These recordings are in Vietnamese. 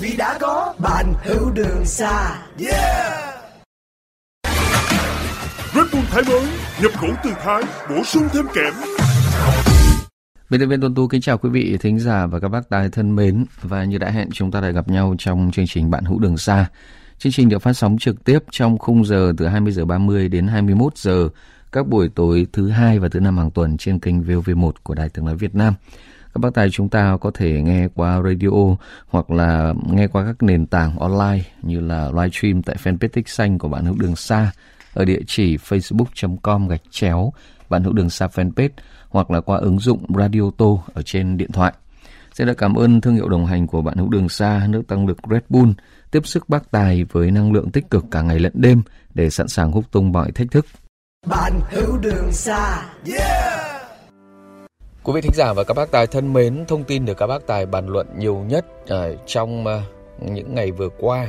vì đã có bạn hiểu đường xa yeah Red Bull Thái mới nhập khẩu từ Thái bổ sung thêm kẽm Biên tập viên Tuấn Tú kính chào quý vị thính giả và các bác tài thân mến và như đã hẹn chúng ta lại gặp nhau trong chương trình Bạn hữu đường xa. Chương trình được phát sóng trực tiếp trong khung giờ từ 20 giờ 30 đến 21 giờ các buổi tối thứ hai và thứ năm hàng tuần trên kênh VOV1 của Đài Tiếng nói Việt Nam. Các bác tài chúng ta có thể nghe qua radio hoặc là nghe qua các nền tảng online như là livestream tại fanpage tích xanh của Bạn hữu đường xa ở địa chỉ facebook.com gạch chéo, Bạn hữu đường xa fanpage hoặc là qua ứng dụng Radio Tô ở trên điện thoại. Xin được cảm ơn thương hiệu đồng hành của bạn hữu đường xa nước tăng lực Red Bull, tiếp sức bác tài với năng lượng tích cực cả ngày lẫn đêm để sẵn sàng hút tung mọi thách thức. bạn hữu đường xa yeah Quý vị thính giả và các bác tài thân mến, thông tin được các bác tài bàn luận nhiều nhất ở trong à, những ngày vừa qua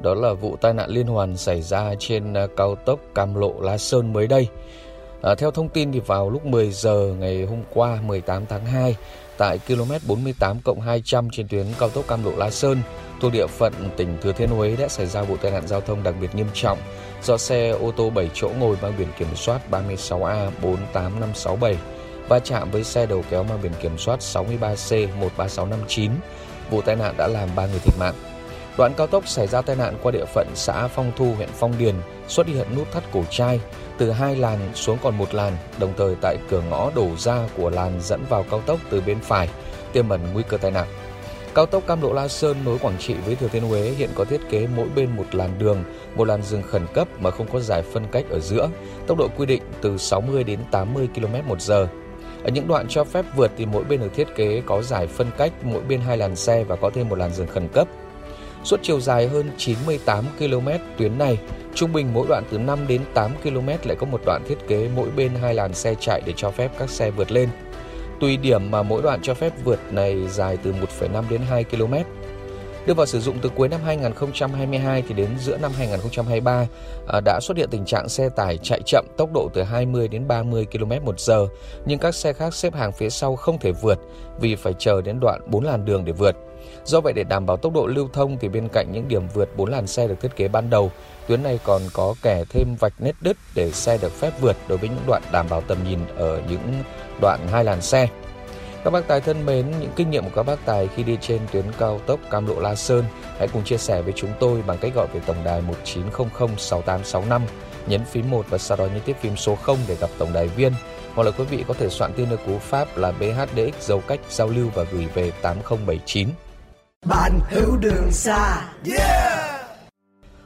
đó là vụ tai nạn liên hoàn xảy ra trên à, cao tốc Cam Lộ La Sơn mới đây. À, theo thông tin thì vào lúc 10 giờ ngày hôm qua 18 tháng 2 tại km 48 200 trên tuyến cao tốc Cam Lộ La Sơn thuộc địa phận tỉnh Thừa Thiên Huế đã xảy ra vụ tai nạn giao thông đặc biệt nghiêm trọng do xe ô tô 7 chỗ ngồi mang biển kiểm soát 36A 48567 va chạm với xe đầu kéo mang biển kiểm soát 63C 13659. Vụ tai nạn đã làm 3 người thiệt mạng. Đoạn cao tốc xảy ra tai nạn qua địa phận xã Phong Thu, huyện Phong Điền xuất hiện nút thắt cổ trai từ hai làn xuống còn một làn, đồng thời tại cửa ngõ đổ ra của làn dẫn vào cao tốc từ bên phải, tiềm ẩn nguy cơ tai nạn. Cao tốc Cam Lộ La Sơn nối Quảng Trị với Thừa Thiên Huế hiện có thiết kế mỗi bên một làn đường, một làn dừng khẩn cấp mà không có giải phân cách ở giữa, tốc độ quy định từ 60 đến 80 km một giờ. Ở những đoạn cho phép vượt thì mỗi bên được thiết kế có giải phân cách mỗi bên hai làn xe và có thêm một làn dừng khẩn cấp. Suốt chiều dài hơn 98 km tuyến này, trung bình mỗi đoạn từ 5 đến 8 km lại có một đoạn thiết kế mỗi bên hai làn xe chạy để cho phép các xe vượt lên. Tùy điểm mà mỗi đoạn cho phép vượt này dài từ 1,5 đến 2 km. Đưa vào sử dụng từ cuối năm 2022 thì đến giữa năm 2023 à, đã xuất hiện tình trạng xe tải chạy chậm tốc độ từ 20 đến 30 km một giờ, nhưng các xe khác xếp hàng phía sau không thể vượt vì phải chờ đến đoạn 4 làn đường để vượt. Do vậy để đảm bảo tốc độ lưu thông thì bên cạnh những điểm vượt 4 làn xe được thiết kế ban đầu, tuyến này còn có kẻ thêm vạch nét đứt để xe được phép vượt đối với những đoạn đảm bảo tầm nhìn ở những đoạn hai làn xe. Các bác tài thân mến, những kinh nghiệm của các bác tài khi đi trên tuyến cao tốc Cam Lộ La Sơn hãy cùng chia sẻ với chúng tôi bằng cách gọi về tổng đài 1900 6865, nhấn phím 1 và sau đó nhấn tiếp phím số 0 để gặp tổng đài viên. Hoặc là quý vị có thể soạn tin ở cú pháp là BHDX dấu cách giao lưu và gửi về 8079. bạn hữu đường xa yeah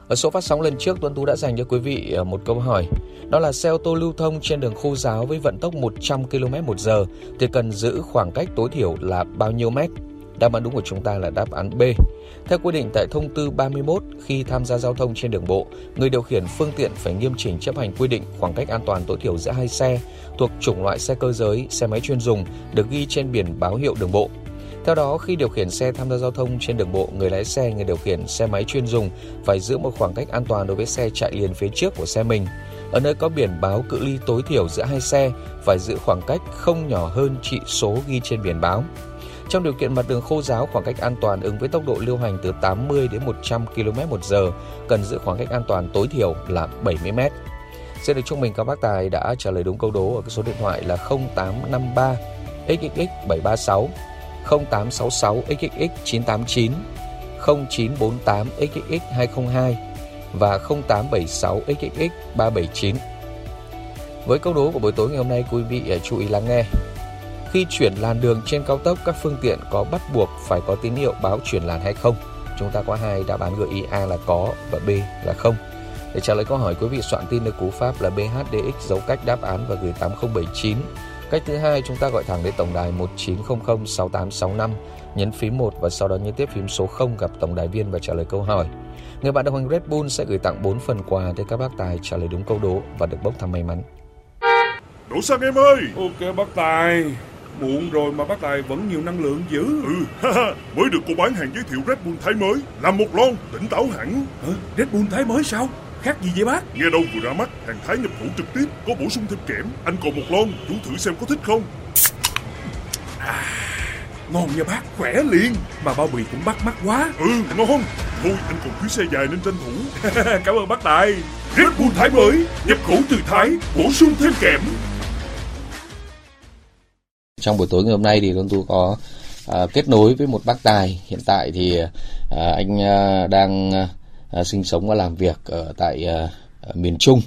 Ở số phát sóng lần trước Tuấn Tú đã dành cho quý vị ờ, một câu hỏi đó là xe ô tô lưu thông trên đường khô giáo với vận tốc 100 km một giờ Thì cần giữ khoảng cách tối thiểu là bao nhiêu mét? Đáp án đúng của chúng ta là đáp án B. Theo quy định tại thông tư 31, khi tham gia giao thông trên đường bộ, người điều khiển phương tiện phải nghiêm chỉnh chấp hành quy định khoảng cách an toàn tối thiểu giữa hai xe thuộc chủng loại xe cơ giới, xe máy chuyên dùng được ghi trên biển báo hiệu đường bộ. Theo đó, khi điều khiển xe tham gia giao thông trên đường bộ, người lái xe, người điều khiển xe máy chuyên dùng phải giữ một khoảng cách an toàn đối với xe chạy liền phía trước của xe mình. Ở nơi có biển báo cự ly tối thiểu giữa hai xe, phải giữ khoảng cách không nhỏ hơn trị số ghi trên biển báo. Trong điều kiện mặt đường khô giáo, khoảng cách an toàn ứng với tốc độ lưu hành từ 80 đến 100 km một giờ, cần giữ khoảng cách an toàn tối thiểu là 70 m. Xin được chúc mừng các bác tài đã trả lời đúng câu đố ở số điện thoại là 0853 xxx 736 0866 xxx 989 0948 xxx 202 và 0876 xxx 379. Với câu đố của buổi tối ngày hôm nay, quý vị à, chú ý lắng nghe. Khi chuyển làn đường trên cao tốc, các phương tiện có bắt buộc phải có tín hiệu báo chuyển làn hay không? Chúng ta có hai đáp án gợi ý A là có và B là không. Để trả lời câu hỏi, quý vị soạn tin được cú pháp là BHDX dấu cách đáp án và gửi 8079. Cách thứ hai, chúng ta gọi thẳng đến tổng đài 1900 6865, nhấn phím 1 và sau đó nhấn tiếp phím số 0 gặp tổng đài viên và trả lời câu hỏi. Người bạn đồng hành Red Bull sẽ gửi tặng 4 phần quà tới các bác tài trả lời đúng câu đố và được bốc thăm may mắn. Đổ xăng em ơi? Ok bác Tài. Muộn rồi mà bác Tài vẫn nhiều năng lượng dữ. Ừ Mới được cô bán hàng giới thiệu Red Bull Thái mới. Làm một lon tỉnh táo hẳn. Hả? Red Bull Thái mới sao? Khác gì vậy bác? Nghe đâu vừa ra mắt Hàng Thái nhập khẩu trực tiếp Có bổ sung thêm kẽm. Anh còn một lon Chú thử xem có thích không. À, Ngon nha bác Khỏe liền. Mà bao bì cũng bắt mắt quá. Ừ ngon Thôi anh còn chuyến xe dài nên tranh thủ Cảm ơn bác Tài Red Bull Thái mới Nhập khẩu từ Thái Bổ sung thêm kẽm Trong buổi tối ngày hôm nay thì Tuấn Tú có uh, kết nối với một bác tài. Hiện tại thì uh, anh uh, đang uh, sinh sống và làm việc ở tại uh, miền Trung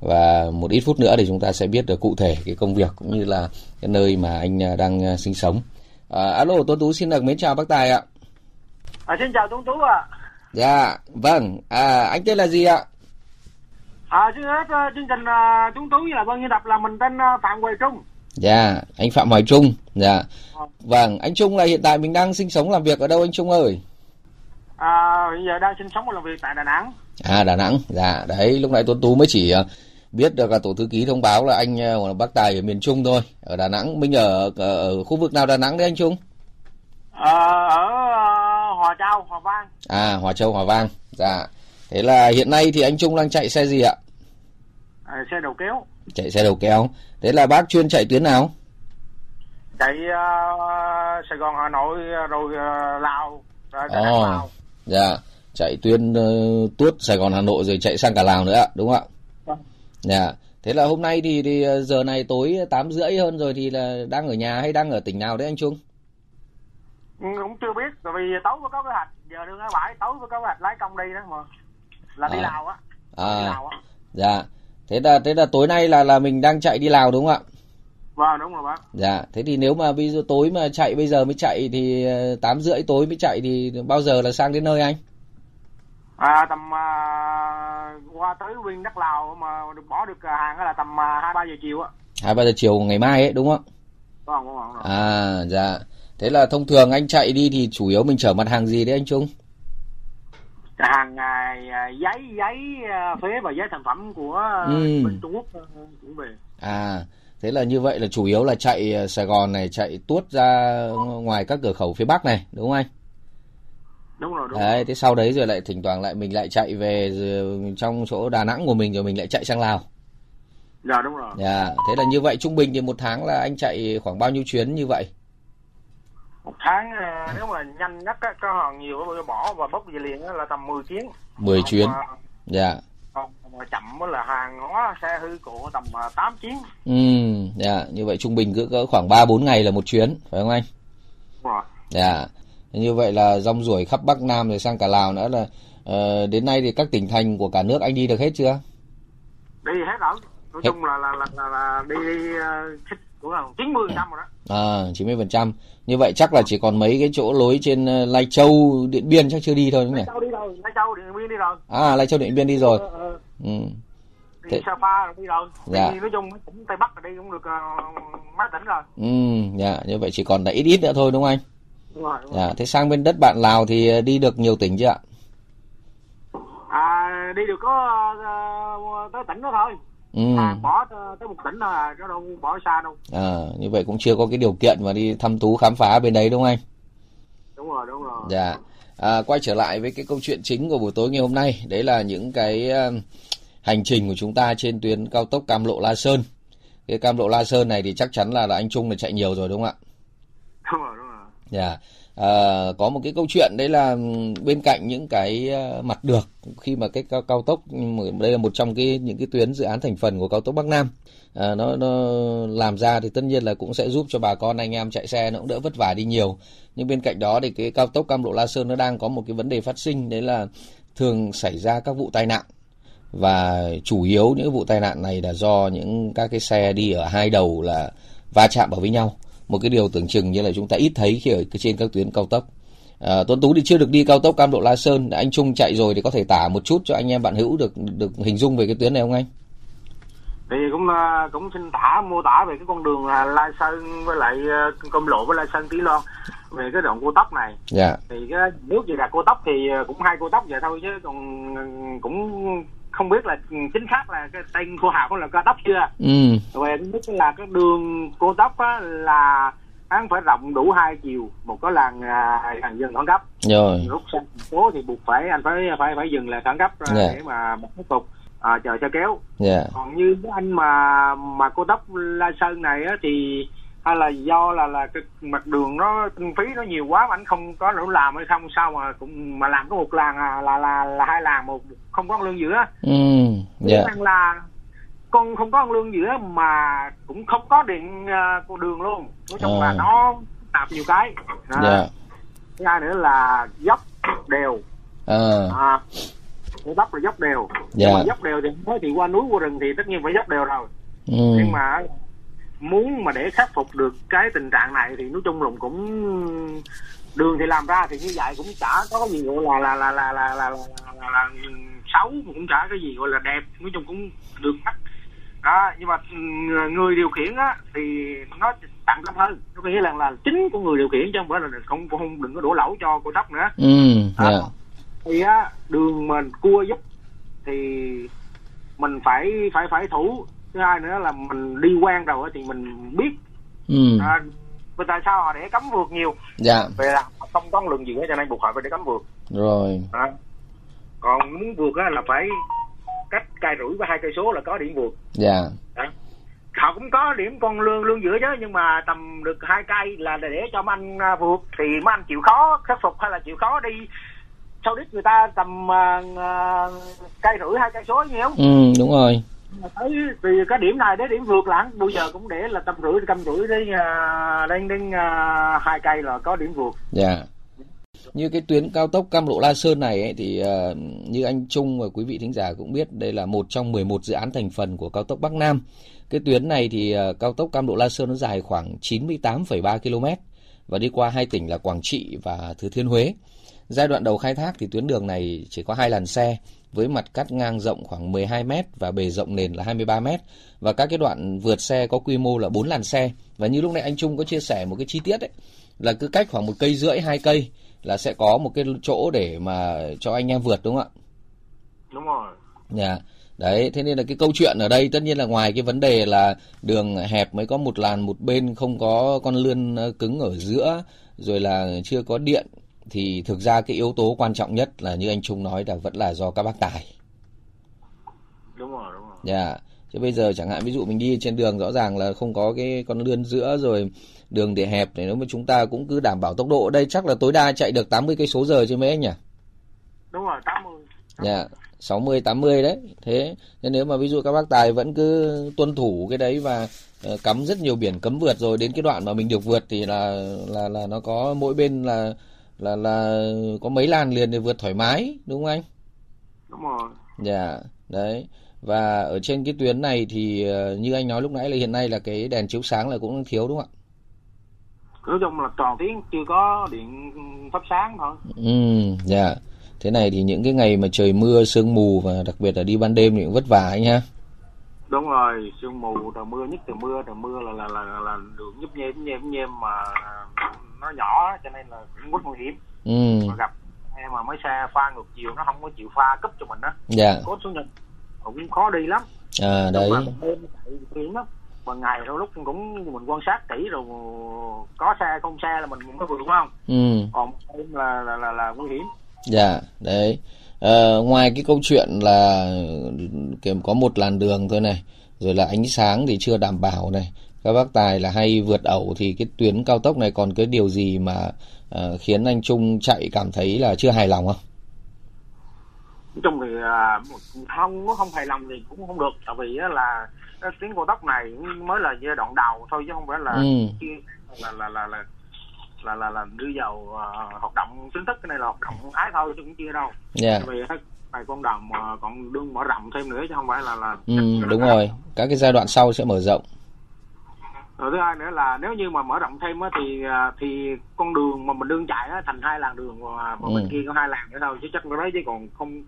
và một ít phút nữa thì chúng ta sẽ biết được cụ thể cái công việc cũng như là cái nơi mà anh đang sinh sống. À, alo, Tuấn Tú xin được mến chào bác Tài ạ. À, xin chào Tuấn Tú ạ. À. Dạ, vâng. À, anh tên là gì ạ? À, xin hết uh, chương trình Tuấn Tú là vâng như đọc là mình tên uh, Phạm Hoài Trung. Dạ, anh Phạm Hoài Trung. Dạ. Vâng, anh Trung là hiện tại mình đang sinh sống làm việc ở đâu anh Trung ơi? À, hiện giờ đang sinh sống và làm việc tại Đà Nẵng. À, Đà Nẵng. Dạ, đấy, lúc nãy Tuấn Tú mới chỉ biết được là tổ thư ký thông báo là anh uh, bác Tài ở miền Trung thôi, ở Đà Nẵng. Mình ở, ở, ở khu vực nào Đà Nẵng đấy anh Trung? À, ở Hòa Châu, Hòa Vang. À, Hòa Châu, Hòa Vang. Dạ. Thế là hiện nay thì anh Trung đang chạy xe gì ạ? À, xe đầu kéo. Chạy xe đầu kéo. Thế là bác chuyên chạy tuyến nào? Chạy uh, Sài Gòn, Hà Nội rồi uh, Lào. Rồi oh, Lào. Dạ. Chạy tuyến uh, tuốt Sài Gòn, Hà Nội rồi chạy sang cả Lào nữa ạ, đúng không ạ? Vâng. Dạ. Thế là hôm nay thì, thì giờ này tối 8 rưỡi hơn rồi thì là đang ở nhà hay đang ở tỉnh nào đấy anh Trung? Cũng chưa biết, tại vì tối có kế hoạch, giờ đương ở bãi tối có kế hoạch lái công đi đó mà. Là đi à. Lào á. À. Đi Lào á. Dạ thế là thế là tối nay là là mình đang chạy đi Lào đúng không ạ? Vâng đúng rồi bác. Dạ, thế thì nếu mà bây giờ tối mà chạy bây giờ mới chạy thì ờ, tám rưỡi tối mới chạy thì bao giờ là sang đến nơi anh? À tầm uh, qua tới viên đất Lào mà được bỏ được hàng là tầm hai uh, ba giờ chiều á. Hai ba giờ chiều ngày mai ấy đúng không? Vâng, vâng, vâng. À dạ. Thế là thông thường anh chạy đi thì chủ yếu mình chở mặt hàng gì đấy anh Trung? hàng à, giấy giấy à, phế và giấy sản phẩm của ừ. bên Trung Quốc cũng về. À thế là như vậy là chủ yếu là chạy Sài Gòn này chạy tuốt ra ngoài các cửa khẩu phía Bắc này đúng không anh? Đúng rồi đúng. Đấy, rồi. thế sau đấy rồi lại thỉnh thoảng lại mình lại chạy về trong chỗ Đà Nẵng của mình rồi mình lại chạy sang Lào. Dạ đúng rồi. Dạ, thế là như vậy trung bình thì một tháng là anh chạy khoảng bao nhiêu chuyến như vậy? Một tháng ờ, nếu mà nhanh nhất á, có hàng nhiều bỏ và bốc về liền là tầm 10 chuyến. 10 còn chuyến. dạ. còn mà chậm là hàng hóa xe hư cổ tầm 8 ờ, chuyến. Ừ dạ như vậy trung bình cứ cỡ khoảng 3 4 ngày là một chuyến phải không anh? Đúng rồi. Dạ. Như vậy là rong ruổi khắp Bắc Nam rồi sang cả Lào nữa là uh, đến nay thì các tỉnh thành của cả nước anh đi được hết chưa? Đi hết rồi nói hết. chung là là là, là, là đi uh, cũng là 90 trăm rồi đó. À 90 phần trăm. Như vậy chắc là chỉ còn mấy cái chỗ lối trên ờ, Lai Châu Điện Biên chắc chưa đi thôi đúng không nhỉ? Lai Châu đi rồi Lai Châu Điện Biên đi rồi. À Lai Châu Điện Biên đi rồi. Ờ, ờ. ừ. đi Thế... Sapa rồi đi rồi. Dạ. đi nói chung cũng Tây Bắc đi cũng được uh, mấy tỉnh rồi. Ừ dạ như vậy chỉ còn là ít ít nữa thôi đúng không anh? Đúng rồi, đúng dạ thế sang bên đất bạn Lào thì đi được nhiều tỉnh chưa ạ? À đi được có uh, tới tỉnh đó thôi ừ. à, bỏ tới một tỉnh thôi à chứ đâu bỏ xa đâu. À như vậy cũng chưa có cái điều kiện mà đi thăm thú khám phá bên đấy đúng không anh? Đúng rồi đúng rồi. Dạ. À, quay trở lại với cái câu chuyện chính của buổi tối ngày hôm nay. Đấy là những cái uh, hành trình của chúng ta trên tuyến cao tốc Cam Lộ La Sơn. Cái Cam Lộ La Sơn này thì chắc chắn là là anh Trung là chạy nhiều rồi đúng không ạ? Đúng rồi đúng rồi. Dạ à, có một cái câu chuyện đấy là ừ, bên cạnh những cái ờ, mặt được khi mà cái cao, cao tốc đây là một trong cái những cái tuyến dự án thành phần của cao tốc Bắc Nam. À, nó nó làm ra thì tất nhiên là cũng sẽ giúp cho bà con anh em chạy xe nó cũng đỡ vất vả đi nhiều. Nhưng bên cạnh đó thì cái cao tốc Cam Lộ La Sơn nó đang có một cái vấn đề phát sinh đấy là thường xảy ra các vụ tai nạn. Và chủ yếu những vụ tai nạn này là do những các cái xe đi ở hai đầu là va chạm vào với nhau một cái điều tưởng chừng như là chúng ta ít thấy khi ở trên các tuyến cao tốc. À, Tuấn Tú thì chưa được đi cao tốc Cam Lộ La Sơn. Anh Trung chạy rồi thì có thể tả một chút cho anh em bạn hữu được được hình dung về cái tuyến này không anh? Thì cũng à, cũng xin tả mô tả về cái con đường là La Sơn với lại à, Cam Lộ với La Sơn Tí Loan về cái đoạn cô tóc này. Dạ. Thì cái nước gì là cô tóc thì cũng hai cô tóc vậy thôi chứ còn cũng không biết là chính xác là cái tên cô hào là cao tóc chưa. Ừ. Rồi biết là cái đường cô tóc á là hắn phải rộng đủ hai chiều một có làn à, làn dừng khẩn cấp rồi. Lúc thành phố thì buộc phải anh phải phải phải dừng là khẩn cấp à, Dạ. để mà mà tiếp tục à, chờ xe kéo. Dạ. Còn như cái anh mà mà cô tóc la sơn này á thì hay là do là là cái mặt đường nó kinh phí nó nhiều quá mà anh không có đủ làm hay không sao mà cũng mà làm có một làng à, là là là hai làng một không có lương giữa. Ừ dạ. dạ là con không có lương giữa mà cũng không có điện à, con đường luôn. Nói chung À. là nó tạp nhiều cái. À, dạ. Thứ hai nữa là dốc đều. À à, cái dốc là dốc đều. Dạ. nhưng mà dốc đều thì thì qua núi qua rừng thì tất nhiên phải dốc đều rồi. Ừ. Nhưng mà muốn mà để khắc phục được cái tình trạng này thì nói chung là cũng đường thì làm ra thì như vậy cũng chả có cái gì gọi là là là là là là, là, là, xấu mà cũng chả cái gì gọi là đẹp. Nói chung cũng được mắt. Đó nhưng mà ừ, người điều khiển á thì nó tặng tâm hơn. Nó có nghĩa là là chính của người điều khiển chứ không phải là không không đừng có đổ lỗi cho cô tóc nữa. Ừ dạ. À. thì á đường mình cua dốc thì mình phải phải phải thủ thứ hai nữa là mình đi quen rồi thì mình biết. Ừ. À, vì tại sao họ để cấm vượt nhiều? Dạ. Về là không có lượng gì hết cho nên buộc họ phải để cấm vượt. Rồi. À. còn muốn vượt á là phải cách cây rưỡi với hai cây số là có điểm vượt. Dạ. Đó. họ cũng có điểm con lương lương giữa chứ nhưng mà tầm được hai cây là để cho mấy anh à, vượt thì mấy anh chịu khó khắc phục hay là chịu khó đi. Sau đít người ta tầm à, à, cây rưỡi hai cây số nhiều ừ đúng rồi thấy vì cái điểm này đến điểm vượt lãng bây giờ cũng để là tầm rưỡi cam rưỡi đấy à, đang đến à, hai cây là có điểm vượt Dạ. Như cái tuyến cao tốc Cam Lộ La Sơn này ấy, thì uh, như anh Trung và quý vị thính giả cũng biết đây là một trong 11 dự án thành phần của cao tốc Bắc Nam. Cái tuyến này thì uh, cao tốc Cam Lộ La Sơn nó dài khoảng 98,3 km và đi qua hai tỉnh là Quảng Trị và Thừa Thiên Huế. Giai đoạn đầu khai thác thì tuyến đường này chỉ có hai làn xe với mặt cắt ngang rộng khoảng 12 m và bề rộng nền là 23 m và các cái đoạn vượt xe có quy mô là 4 làn xe. Và như lúc nãy anh Trung có chia sẻ một cái chi tiết ấy là cứ cách khoảng một cây rưỡi hai cây là sẽ có một cái chỗ để mà cho anh em vượt đúng không ạ? đúng rồi Dạ. Đấy, thế nên là cái câu chuyện ở đây tất nhiên là ngoài cái vấn đề là đường hẹp mới có một làn một bên không có con lươn ờ, cứng ở giữa rồi là chưa có điện thì thực ra cái yếu tố quan trọng nhất là như anh Trung nói là vẫn là do các bác tài. đúng rồi đúng rồi Dạ. Chứ bây giờ chẳng hạn ví dụ mình đi trên đường rõ ràng là không có cái con lươn giữa rồi đường thì hẹp thì nếu mà chúng ta cũng cứ đảm bảo tốc độ ở đây chắc là tối đa chạy được 80 cây số giờ chứ mấy anh nhỉ? đúng rồi 80 Dạ, 60 80 đấy. Thế nên nếu mà ví dụ các bác tài vẫn cứ tuân thủ cái đấy và ờ, cắm rất nhiều biển cấm vượt rồi đến cái đoạn mà mình được vượt thì là là là nó có mỗi bên là là là có mấy làn liền để vượt thoải mái, đúng không anh? đúng rồi Dạ, đấy. Và ở trên cái tuyến này thì ờ, như anh nói lúc nãy là hiện nay là cái đèn chiếu sáng là cũng thiếu đúng không ạ? nói chung là toàn tiếng chưa có điện thắp sáng thôi Ừ, dạ. Thế này thì những cái ngày mà trời mưa, sương mù và đặc biệt là đi ban đêm thì cũng vất vả anh ha. đúng rồi sương mù trời mưa nhất trời mưa trời mưa là là là, là, là đường nhấp nhem nhem nhem mà nó nhỏ cho nên là cũng rất nguy hiểm. Ừ, mà gặp em mà mấy xe pha ngược chiều nó không có chịu pha cấp cho mình á. Dạ. cốt xuống nhìn. Cũng khó đi lắm. À đấy. mà đêm chạy lắm ngày đôi lúc cũng mình quan sát kỹ rồi có xe không xe là mình cũng có vượt không? Ừ, còn đêm là là là, là nguy hiểm. Dạ, đấy. Ờ, ngoài cái câu chuyện là kiểu có một làn đường thôi này, rồi là ánh sáng thì chưa đảm bảo này, các bác tài là hay vượt ẩu thì cái tuyến cao tốc này còn cái điều gì mà ờ, khiến anh Trung chạy cảm thấy là chưa hài lòng không? chung thì à, không không hài lòng thì cũng không được tại vì là tuyến cao tốc này mới là giai đoạn đầu thôi chứ không phải là Ừ. là là là là là là, là đưa vào à, hoạt động chính thức cái này là hoạt động ái thôi chứ cũng chưa đâu Dạ. tại vì này con đồng mà còn đương mở rộng thêm nữa chứ không phải là là Ừ, đúng rồi. Các cái giai đoạn sau sẽ mở rộng. Rồi thứ hai nữa là nếu như mà mở rộng thêm á thì à, thì con đường mà mình đương chạy á thành hai làn đường mà Ừ. bên kia có hai làn nữa thôi chứ chắc cái đấy chứ còn không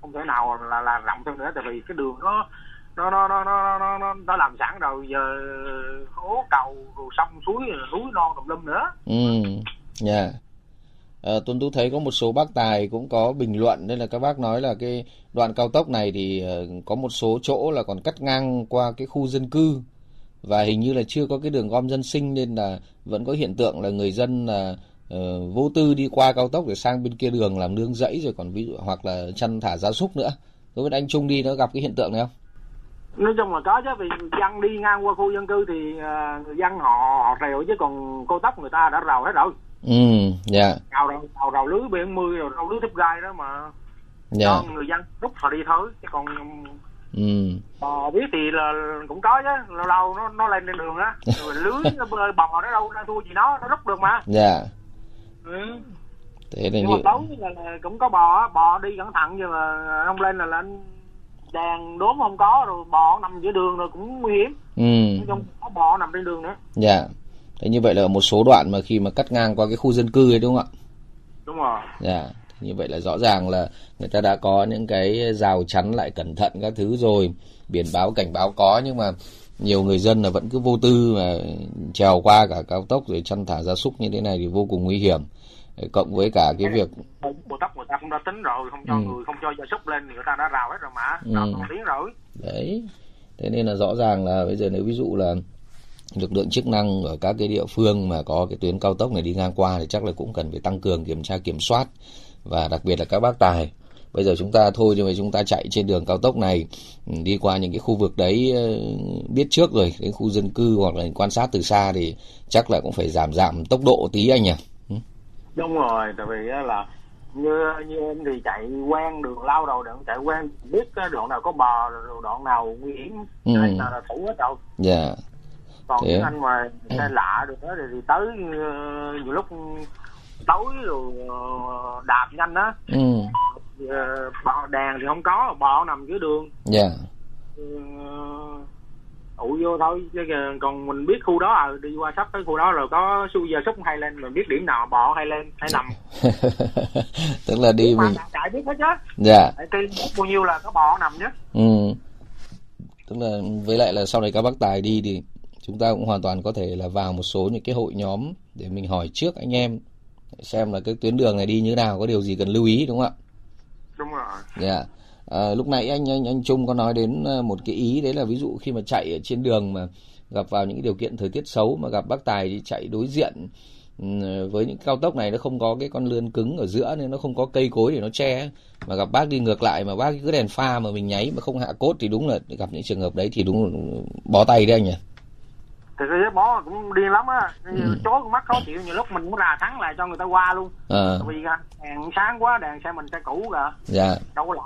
không thể nào là là rộng thêm nữa tại vì cái đường nó nó nó nó nó nó nó, nó làm sẵn rồi giờ hố cầu rồi sông suối rồi núi non tùm lum nữa Ừ. Dạ. Yeah. À, Tuấn Tú thấy có một số bác tài cũng có bình luận nên là các bác nói là cái đoạn cao tốc này thì uh, có một số chỗ là còn cắt ngang qua cái khu dân cư và hình như là chưa có cái đường gom dân sinh nên là vẫn có hiện tượng là người dân là uh, vô tư đi qua cao tốc để sang bên kia đường làm nương rẫy rồi còn ví dụ hoặc là chăn thả gia súc nữa. Đối với anh Trung đi nó gặp cái hiện tượng này không? nói chung là có chứ vì người dân đi ngang qua khu dân cư thì uh, người dân họ, họ rèo chứ còn cô tóc người ta đã rào hết rồi Ừ, dạ. rào rào rào, rào lưới biển mươi rồi rào lưới thép gai đó mà Dạ. cho người dân rút họ đi thôi chứ còn Ừ. bò biết thì là cũng có chứ lâu lâu nó nó lên trên đường á rồi lưới nó bơi bò nó đâu ra thua gì nó nó rút được mà Dạ. ừ. Thế nhưng mà như tối là, là cũng có bò á, bò đi cẩn thận nhưng mà không lên là lên đèn đốm không có rồi bò nằm giữa đường rồi cũng nguy hiểm ừ. chung có bò nằm trên đường nữa Dạ. Thế như vậy là ở một số đoạn mà khi mà cắt ngang qua cái khu dân cư ấy đúng không ạ? đúng rồi Dạ. Như vậy là rõ ràng là người ta đã có những cái rào chắn lại cẩn thận các thứ rồi, biển báo cảnh báo có nhưng mà nhiều người dân là vẫn cứ vô tư mà trèo qua cả cao tốc rồi chăn thả gia súc như thế này thì vô cùng nguy hiểm. Cộng với cả cái việc bộ tóc người ta cũng đã tính rồi không cho Ừ. người không cho gia súc lên thì người ta đã rào hết rồi mà Ừ. rào còn tiếng rồi đấy thế nên là rõ ràng là bây giờ nếu ví dụ là lực lượng chức năng ở các cái địa phương mà có cái tuyến cao tốc này đi ngang qua thì chắc là cũng cần phải tăng cường kiểm tra kiểm soát và đặc biệt là các bác tài. Bây giờ chúng ta thôi nhưng mà chúng ta chạy trên đường cao tốc này ừ, đi qua những cái khu vực đấy ờ, biết trước rồi đến khu dân cư hoặc là quan sát từ xa thì chắc là cũng phải giảm giảm tốc độ tí anh nhỉ? Đúng rồi tại vì là như như em thì chạy quen đường lao đầu đoạn chạy quen biết cái đoạn nào có rồi đoạn nào nguy hiểm Ừ. nào là thủ hết rồi. Dạ. Còn Thế những anh mà xe lạ được đó thì, thì tới ờ, nhiều lúc tối rồi ờ, đạp nhanh á. Ừ. Ờ, bò đèn thì không có bò nằm dưới đường. Dạ. Ừ, ụ vô thôi chứ còn mình biết khu đó à, đi qua sắp tới khu đó rồi có su gia súc hay lên mình biết điểm nào bò hay lên hay nằm. Tức là đi mà mình. chạy biết hết chứ. Dạ. Tin bao nhiêu là có bò nằm nhất Ừ. Tức là với lại là sau này các bác tài đi thì chúng ta cũng hoàn toàn có thể là vào một số những cái hội nhóm để mình hỏi trước anh em xem là cái tuyến đường này đi như nào có điều gì cần lưu ý đúng không ạ? đúng rồi Dạ. À, lúc nãy anh anh anh Trung có nói đến ờ, một cái ý đấy là ví dụ khi mà chạy ở trên đường mà gặp vào những điều kiện thời tiết xấu mà gặp bác tài thì chạy đối diện ừ, với những cao tốc này nó không có cái con lươn cứng ở giữa nên nó không có cây cối để nó che mà gặp bác đi ngược lại mà bác cứ đèn pha mà mình nháy mà không hạ cốt thì đúng là gặp những trường hợp đấy thì đúng là bó tay đấy anh nhỉ thì cái bó cũng điên lắm á. Ừ. chối con mắt khó chịu nhiều lúc mình muốn ra thắng lại cho người ta qua luôn. À, vì à, đèn sáng quá đèn xe mình xe cũ kìa. Dạ. Đâu có lọt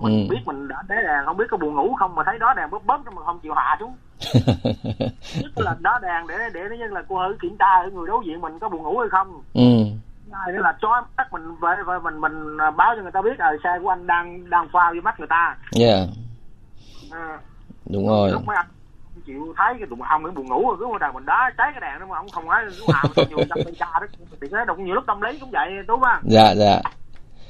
mình Ừ. biết mình đã té đèn không biết có buồn ngủ không mà thấy đó đèn bớt bớt mà không chịu hạ xuống. Nhất là đó đèn để để nó nhân là cô hử kiểm tra ở người đối diện mình có buồn ngủ hay không. Ừ, hai nữa là chói mắt mình về về mình mình báo cho người ta biết ờ xe của anh đang đang pha vô mắt người ta. Yeah, à, đúng rồi. Lúc mấy anh chịu thấy cái tụi ông nó buồn ngủ rồi cứ đèn mình đá cháy cái đèn đó mà ông không nói cứ hào nhiều trăm tay cha đó. Cái đó nhiều lúc tâm lý cũng vậy đúng không? Dạ dạ.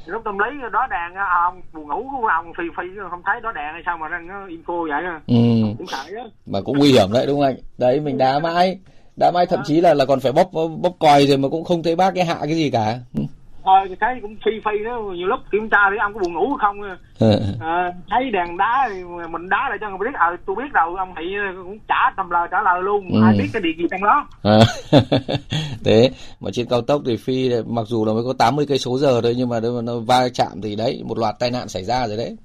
Lúc tâm lý đó đèn á, ông buồn ngủ của ông phi phi không thấy đó đèn hay sao mà nó info vậy á. ừ. cũng sợ á mà cũng nguy hiểm đấy đúng không anh? Đấy mình đá mãi đá mãi thậm chí là là còn phải bóp bóp còi rồi mà cũng không thấy bác cái hạ cái gì cả thôi thấy cũng phi phi đó. Nhiều lúc kiểm tra thì ông có buồn ngủ không. À, thấy đèn đá thì mình đá lại cho người biết. Ờ tôi biết rồi ông thị cũng trả tầm lời trả lời luôn. Ừ. ai biết cái điều gì trong đó. À, thế mà trên cao tốc thì phi mặc dù là mới có 80 cây số giờ thôi nhưng mà nó va chạm thì đấy một loạt tai nạn xảy ra rồi đấy.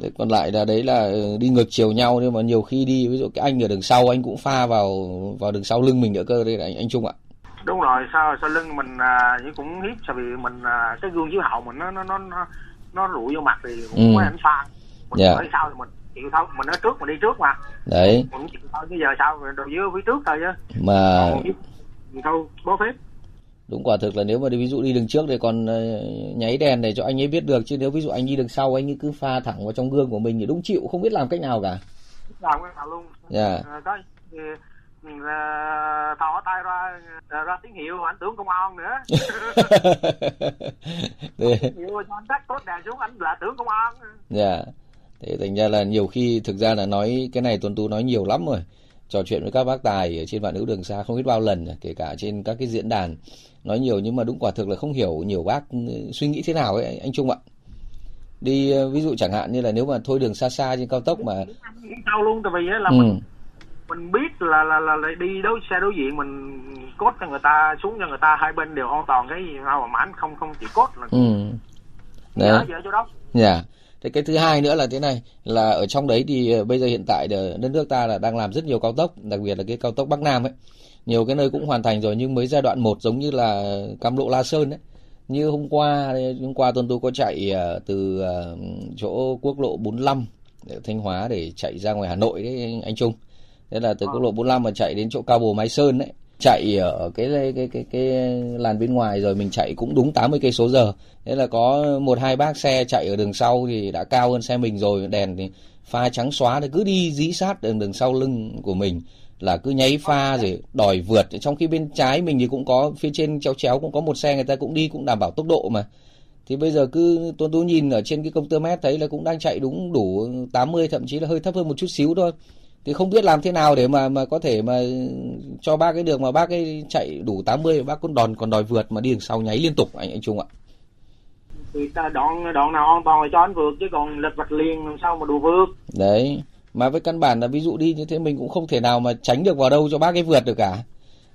Đấy, còn lại là đấy là ừ, đi ngược chiều nhau nhưng mà nhiều khi đi ví dụ cái anh ở đằng sau anh cũng pha vào vào đằng sau lưng mình nữa cơ đây là anh anh Trung ạ đúng rồi sau sau lưng mình à, cũng hiếp tại vì mình à, cái gương chiếu hậu mình nó nó nó nó, nó rụi vô mặt thì cũng Ừ. có ảnh pha mình Dạ. ở sau thì mình chịu thôi mình ở trước mình đi trước mà. Đấy. Mình cũng chịu thôi bây giờ sao rồi đồ dưới phía trước thôi chứ. Mà mình thôi bó phép. đúng quả thực là nếu mà đi ví dụ đi đường trước thì còn ờ, nháy đèn để cho anh ấy biết được chứ nếu ví dụ anh đi đường sau anh ấy cứ pha thẳng vào trong gương của mình thì đúng chịu không biết làm cách nào cả. Làm cái nào luôn. Dạ. à, có ừ, ừ, thò tay ra à, ra tín hiệu ảnh tưởng công an nữa cho anh tắt tốt đèn xuống ảnh là tưởng công an Dạ. Thế thành ra là nhiều khi thực ra là nói cái này Tuấn Tú nói nhiều lắm rồi. trò chuyện với các bác tài ở trên vạn hữu đường xa không biết bao lần kể cả trên các cái diễn đàn nói nhiều nhưng mà đúng quả thực là không hiểu nhiều bác suy nghĩ thế nào ấy anh Trung ạ đi ví dụ chẳng hạn như là nếu mà thôi đường xa xa trên cao tốc mà sao luôn tại vì là ừ. mình mình biết là là là, là đi đối xe đối diện mình cốt cho người ta xuống cho người ta hai bên đều an toàn cái gì đâu mà mãn không không chỉ cốt là ừ. Đấy. Dở, chỗ đó dạ Thế cái thứ hai nữa là thế này là ở trong đấy thì ờ, bây giờ hiện tại đất nước ta là đang làm rất nhiều cao tốc, đặc biệt là cái cao tốc Bắc Nam ấy. Nhiều cái nơi cũng hoàn thành rồi nhưng mới giai đoạn 1 giống như là Cam Lộ La Sơn ấy. Như hôm qua hôm qua tuần tôi có chạy ờ, từ ờ, chỗ quốc lộ 45 để Thanh Hóa để chạy ra ngoài Hà Nội đấy anh Trung. Thế là từ quốc lộ 45 mà chạy đến chỗ Cao Bồ Mai Sơn đấy chạy ở cái cái cái cái, cái làn bên ngoài rồi mình chạy cũng đúng 80 cây số giờ. Thế là có một hai bác xe chạy ở đường sau thì đã cao hơn xe mình rồi đèn thì pha trắng xóa thì cứ đi dĩ sát đường đường sau lưng của mình là cứ nháy pha rồi đòi vượt. Trong khi bên trái mình thì cũng có phía trên chéo chéo cũng có một xe người ta cũng đi cũng đảm bảo tốc độ mà. Thì bây giờ cứ tôi tôi nhìn ở trên cái công tơ mét thấy là cũng đang chạy đúng đủ 80 thậm chí là hơi thấp hơn một chút xíu thôi thì không biết làm thế nào để mà mà có thể mà cho bác cái đường mà bác ấy chạy đủ 80 bác còn đòn còn đòi vượt mà đi đằng sau nháy liên tục anh anh Trung ạ. Thì ta đoạn đoạn nào an toàn thì cho anh vượt chứ còn lật vạch liền làm sao mà đủ vượt. Đấy mà với căn bản là ví dụ đi như thế mình cũng không thể nào mà tránh được vào đâu cho bác ấy vượt được cả.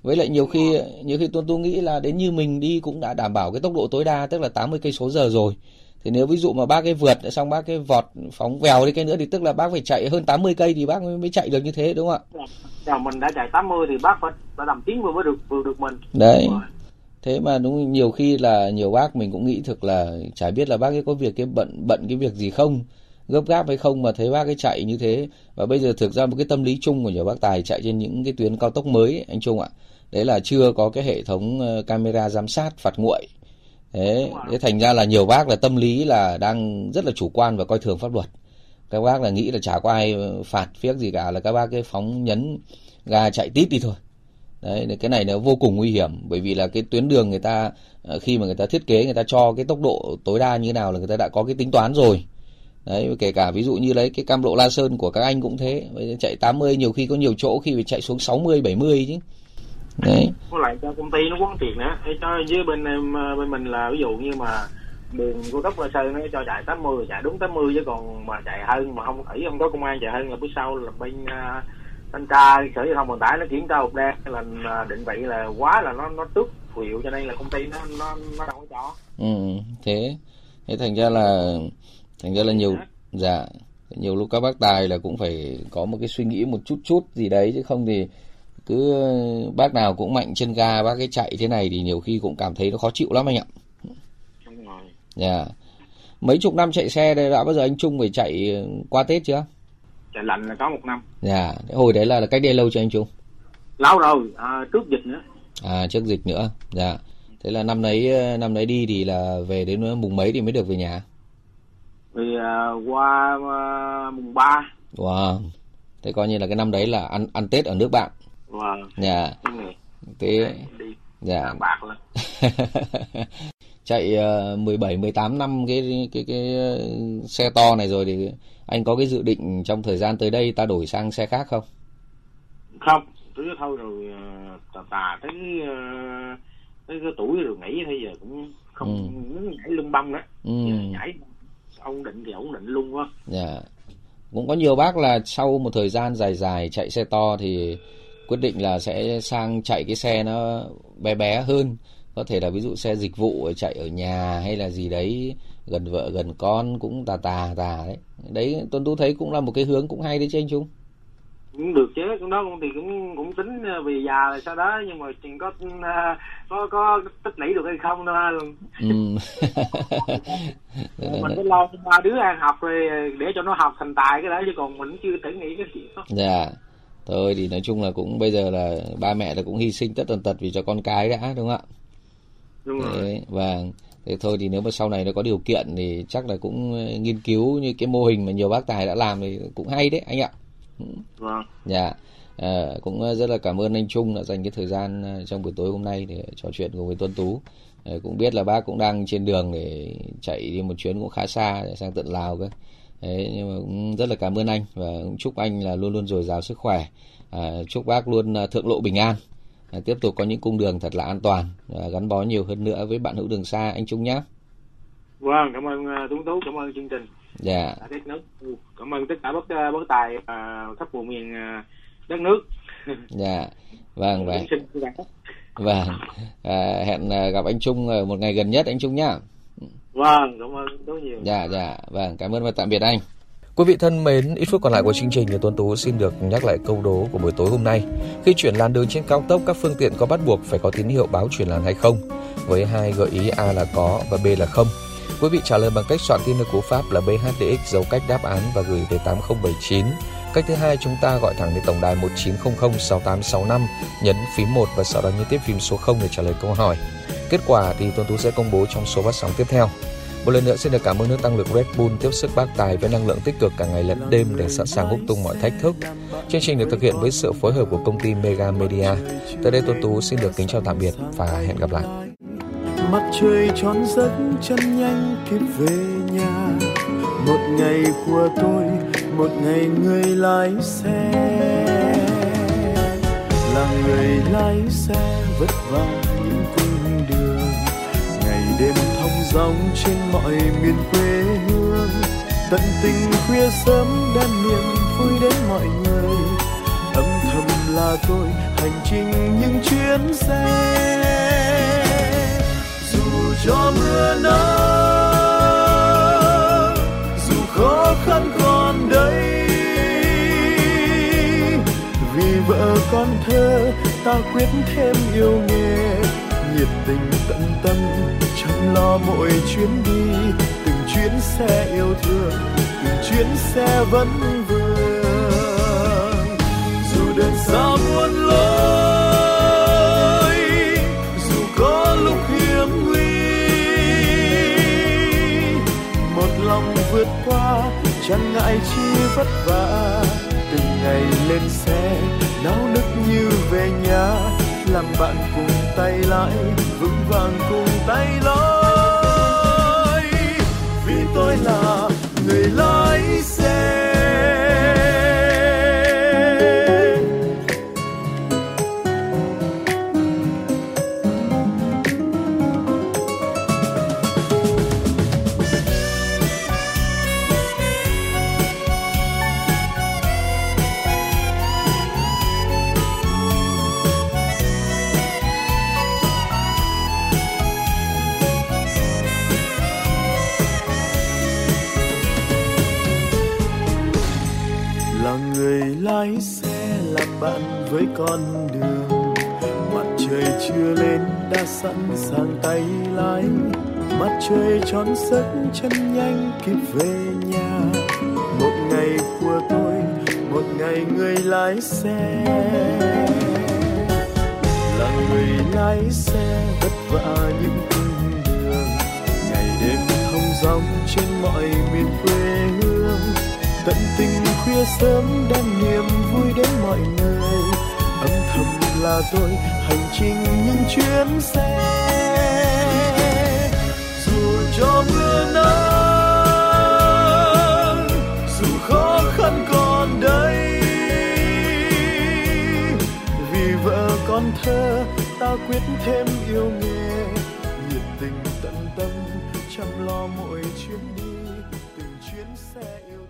Với lại nhiều khi nhiều khi tôi tôi nghĩ là đến như mình đi cũng đã đảm bảo cái tốc độ tối đa tức là 80 cây số giờ rồi thì nếu ví dụ mà bác cái vượt xong bác cái vọt phóng vèo đi cái nữa thì tức là bác phải chạy hơn 80 cây thì bác mới, mới chạy được như thế đúng không ạ? Dạ, mình đã chạy 80 thì bác phải phải làm tiếng mới được vừa được mình. Đấy. Thế mà đúng nhiều khi là nhiều bác mình cũng nghĩ thực là chả biết là bác ấy có việc cái bận bận cái việc gì không gấp gáp hay không mà thấy bác ấy chạy như thế và bây giờ thực ra một cái tâm lý chung của nhiều bác tài chạy trên những cái tuyến cao tốc mới ấy, anh Trung ạ đấy là chưa có cái hệ thống ờ, camera giám sát phạt nguội thế thế thành ra là nhiều bác là tâm lý là đang rất là chủ quan và coi thường pháp luật. Các bác là nghĩ là chả có ai phạt phiếc gì cả, là các bác cái phóng nhấn ga chạy tít đi thôi. Đấy cái này nó vô cùng nguy hiểm, bởi vì là cái tuyến đường người ta ờ, khi mà người ta thiết kế, người ta cho cái tốc độ tối đa như thế nào là người ta đã có cái tính toán rồi. Đấy, kể cả ví dụ như lấy cái cam lộ la sơn của các anh cũng thế, chạy 80 nhiều khi có nhiều chỗ khi phải chạy xuống 60 70 chứ đấy. Có lại cho công ty nó quấn tiền nữa để cho với bên em bên mình là ví dụ như mà đường cao tốc la sơn nó cho chạy 80 chạy đúng 80 chứ còn mà chạy hơn mà không thấy không có công an chạy hơn là phía sau là bên uh, thanh tra sở giao thông vận tải nó kiểm tra hộp đen là uh, định vị là quá là nó nó tước phù hiệu cho nên là công ty nó nó nó đâu có cho. Ừ thế. Thế thành ra là thành ra là nhiều dạ nhiều lúc các bác tài là cũng phải có một cái suy nghĩ một chút chút gì đấy chứ không thì cứ bác nào cũng mạnh chân ga bác cái chạy thế này thì nhiều khi cũng cảm thấy nó khó chịu lắm anh ạ. Dạ. Yeah. mấy chục năm chạy xe đây đã bao giờ anh Trung phải chạy qua Tết chưa? Chạy lạnh là có một năm. Dạ. Yeah. hồi đấy là, là cách đây lâu chưa anh Trung? Lâu rồi. À, trước dịch nữa. À trước dịch nữa. Dạ. Yeah. thế là năm đấy năm đấy đi thì là về đến mùng mấy thì mới được về nhà? Vì uh, qua uh, mùng 3 wow. Thế coi như là cái năm đấy là ăn ăn Tết ở nước bạn Vâng. Dạ. Thế dạ. bạc. Chạy uh, 17 18 năm cái cái cái xe to này rồi thì anh có cái dự định trong thời gian tới đây ta đổi sang xe khác không? Không, cứ thôi rồi uh, tà tà tới uh, tới cái tuổi rồi nghỉ bây giờ cũng không ừ. nhảy lưng bông đó. Ừ. nhảy ổn định thì ổn định luôn quá. Dạ. Cũng có nhiều bác là sau một thời gian dài dài chạy xe to thì quyết định là sẽ sang chạy cái xe nó bé bé hơn. Có thể là ví dụ xe dịch vụ chạy ở nhà hay là gì đấy gần vợ gần con cũng tà tà tà đấy. Đấy tuân tú thấy cũng là một cái hướng cũng hay đấy chứ anh trung? Cũng được chứ cũng đó thì cũng cũng tính ờ, vì già là sau đó nhưng mà chừng có ờ, có có tích lũy được hay không thôi ừ. mình phải lo ba đứa ăn học rồi để cho nó học thành tài cái đó chứ còn mình chưa thể nghĩ cái chuyện đó. Dạ thôi thì nói chung là cũng bây giờ là ba mẹ là cũng hy sinh tất tần tật vì cho con cái đã đúng không ạ? Đúng rồi. Đấy, và thế thôi thì nếu mà sau này nó có điều kiện thì chắc là cũng ờ, nghiên cứu như cái mô hình mà nhiều bác tài đã làm thì cũng hay đấy anh ạ. Vâng. Dạ. À, cũng ờ, rất là cảm ơn anh Trung đã dành cái thời gian trong buổi tối hôm nay để trò chuyện cùng với Tuân Tú. À, cũng biết là bác cũng đang trên đường để chạy đi một chuyến cũng khá xa để sang tận Lào cơ Đấy, nhưng mà cũng rất là cảm ơn anh và cũng chúc anh là luôn luôn dồi dào sức khỏe À, chúc bác luôn à, thượng lộ bình an, à, tiếp tục có những cung đường thật là an toàn, à, gắn bó nhiều hơn nữa với bạn hữu đường xa anh Trung nhé. Vâng, cảm ơn uh, Tuấn Tú, cảm ơn chương trình. Dạ. Đã nước. Cảm ơn tất cả bất bất tài uh, khắp vùng miền đất nước. Dạ. Vâng vâng. Vâng. À, hẹn gặp anh Trung một ngày gần nhất anh Trung nhá. Vâng, cảm ơn rất nhiều. Dạ dạ, vâng, cảm ơn và tạm biệt anh. Quý vị thân mến, ít phút còn lại của chương trình thì Tuấn Tú xin được nhắc lại câu đố của buổi tối hôm nay. Khi chuyển làn đường trên cao tốc, các phương tiện có bắt buộc phải có tín hiệu báo chuyển làn hay không? Với hai gợi ý A là có và B là không. Quý vị trả lời bằng cách soạn tin được cú pháp là BHDX dấu cách đáp án và gửi về 8079. Cách thứ hai chúng ta gọi thẳng đến tổng đài 1900 6865 nhấn phím 1 và sau đó nhấn tiếp phím số 0 để trả lời câu hỏi. Kết quả thì Tuấn Tú sẽ công bố trong số phát sóng tiếp theo. Một lần nữa xin được cảm ơn nước tăng lực Red Bull tiếp sức bác tài với năng lượng tích cực cả ngày lẫn đêm để sẵn sàng hút tung mọi thách thức. Chương trình được thực hiện với sự phối hợp của công ty Mega Media. Tới đây Tuấn Tú xin được kính chào tạm biệt và hẹn gặp lại. Mặt trời tròn giấc chân nhanh kịp về nhà Một ngày của tôi, một ngày người lái xe Là người lái xe vất vả đêm thong dong trên mọi miền quê hương. Tận tình khuya sớm đem niềm vui đến mọi người. Âm thầm là tôi hành trình những chuyến xe. Dù cho mưa nắng, dù khó khăn còn đây. Vì vợ con thơ, ta quyết thêm yêu nghề nhiệt tình tận tâm, chăm lo mỗi chuyến đi. Từng chuyến xe yêu thương, từng chuyến xe vẫn vương. Dù đường xa muôn lối, dù có lúc hiểm nguy, một lòng vượt qua, chẳng ngại chi vất vả. Từng ngày lên xe, náo nức như về nhà, làm bạn cùng tay lại vững vàng cùng tay lái. Vì tôi là người lái xe. Chưa lên đã sẵn sàng tay lái. Mặt trời tròn sức chân nhanh kịp về nhà. Một ngày của tôi, một ngày người lái xe. Là người lái xe vất vả những cung đường. Ngày đêm thông dòng trên mọi miền quê hương. Tận tình khuya sớm đem niềm vui đến mọi người là tôi hành trình những chuyến xe. Dù cho mưa nắng, dù khó khăn còn đây, vì vợ con thơ ta quyết thêm yêu nghề, nhiệt tình tận tâm chăm lo mỗi chuyến đi, từng chuyến xe yêu